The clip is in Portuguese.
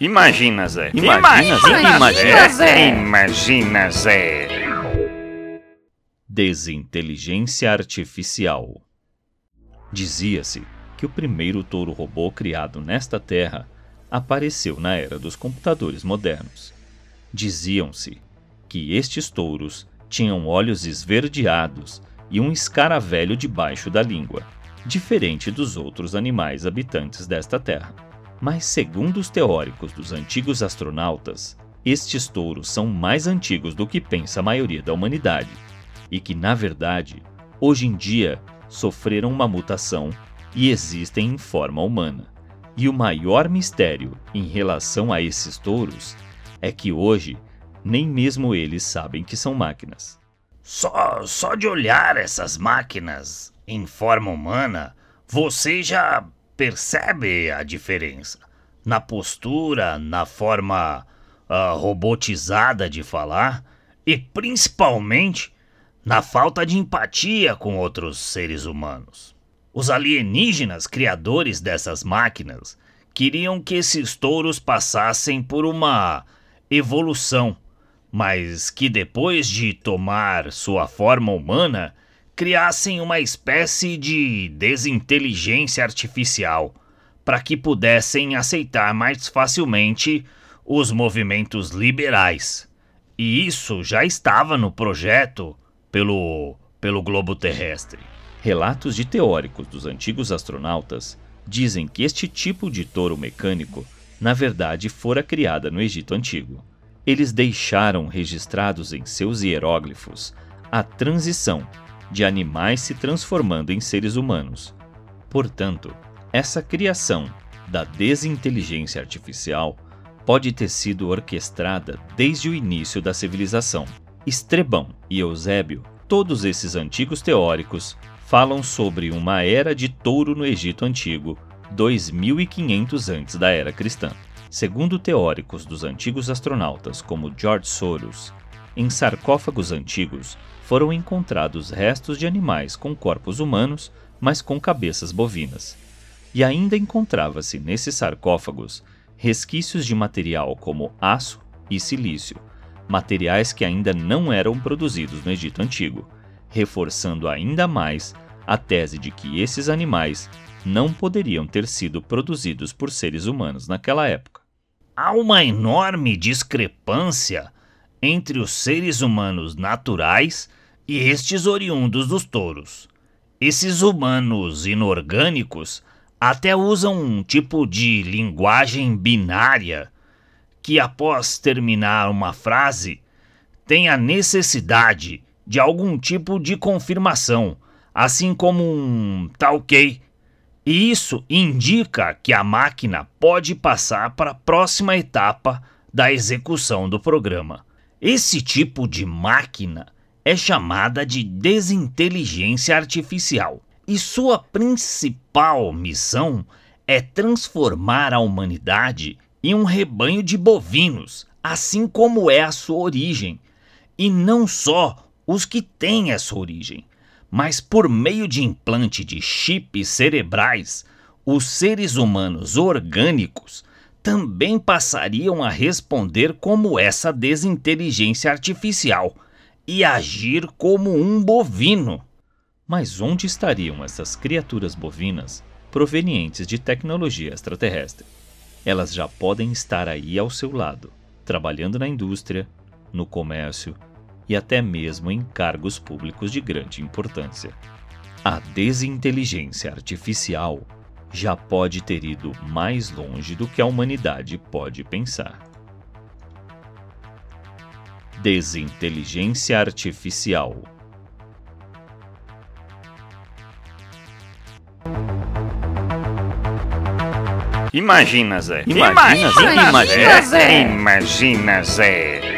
Imagina, Zé. Imagina, Zé. Imagina, Zé. Imagina, Zé. Desinteligência artificial. Dizia-se que o primeiro touro robô criado nesta terra apareceu na era dos computadores modernos. Diziam-se que estes touros tinham olhos esverdeados e um escaravelho debaixo da língua, diferente dos outros animais habitantes desta terra. Mas, segundo os teóricos dos antigos astronautas, estes touros são mais antigos do que pensa a maioria da humanidade, e que, na verdade, hoje em dia sofreram uma mutação e existem em forma humana. E o maior mistério em relação a esses touros é que hoje nem mesmo eles sabem que são máquinas. Só, só de olhar essas máquinas em forma humana, você já percebe a diferença. Na postura, na forma uh, robotizada de falar e principalmente na falta de empatia com outros seres humanos. Os alienígenas criadores dessas máquinas queriam que esses touros passassem por uma evolução, mas que depois de tomar sua forma humana, criassem uma espécie de desinteligência artificial para que pudessem aceitar mais facilmente os movimentos liberais. E isso já estava no projeto pelo, pelo globo terrestre. Relatos de teóricos dos antigos astronautas dizem que este tipo de touro mecânico, na verdade, fora criada no Egito Antigo. Eles deixaram registrados em seus hieróglifos a transição de animais se transformando em seres humanos. Portanto, essa criação da desinteligência artificial pode ter sido orquestrada desde o início da civilização. Estrebão e Eusébio, todos esses antigos teóricos, falam sobre uma era de touro no Egito Antigo, 2500 antes da era cristã. Segundo teóricos dos antigos astronautas como George Soros, em sarcófagos antigos foram encontrados restos de animais com corpos humanos, mas com cabeças bovinas. E ainda encontrava-se nesses sarcófagos resquícios de material como aço e silício, materiais que ainda não eram produzidos no Egito Antigo, reforçando ainda mais a tese de que esses animais não poderiam ter sido produzidos por seres humanos naquela época. Há uma enorme discrepância entre os seres humanos naturais e estes oriundos dos touros. Esses humanos inorgânicos até usam um tipo de linguagem binária que, após terminar uma frase, tem a necessidade de algum tipo de confirmação, assim como um tá ok. E isso indica que a máquina pode passar para a próxima etapa da execução do programa. Esse tipo de máquina é chamada de desinteligência artificial e sua principal missão é transformar a humanidade em um rebanho de bovinos, assim como é a sua origem. E não só os que têm essa origem, mas por meio de implante de chips cerebrais, os seres humanos orgânicos também passariam a responder como essa desinteligência artificial e agir como um bovino. Mas onde estariam essas criaturas bovinas provenientes de tecnologia extraterrestre? Elas já podem estar aí ao seu lado, trabalhando na indústria, no comércio e até mesmo em cargos públicos de grande importância. A desinteligência artificial já pode ter ido mais longe do que a humanidade pode pensar. Desinteligência artificial Imagina, Zé. Imagina, Zé. Imagina, Zé. Imagina, Zé.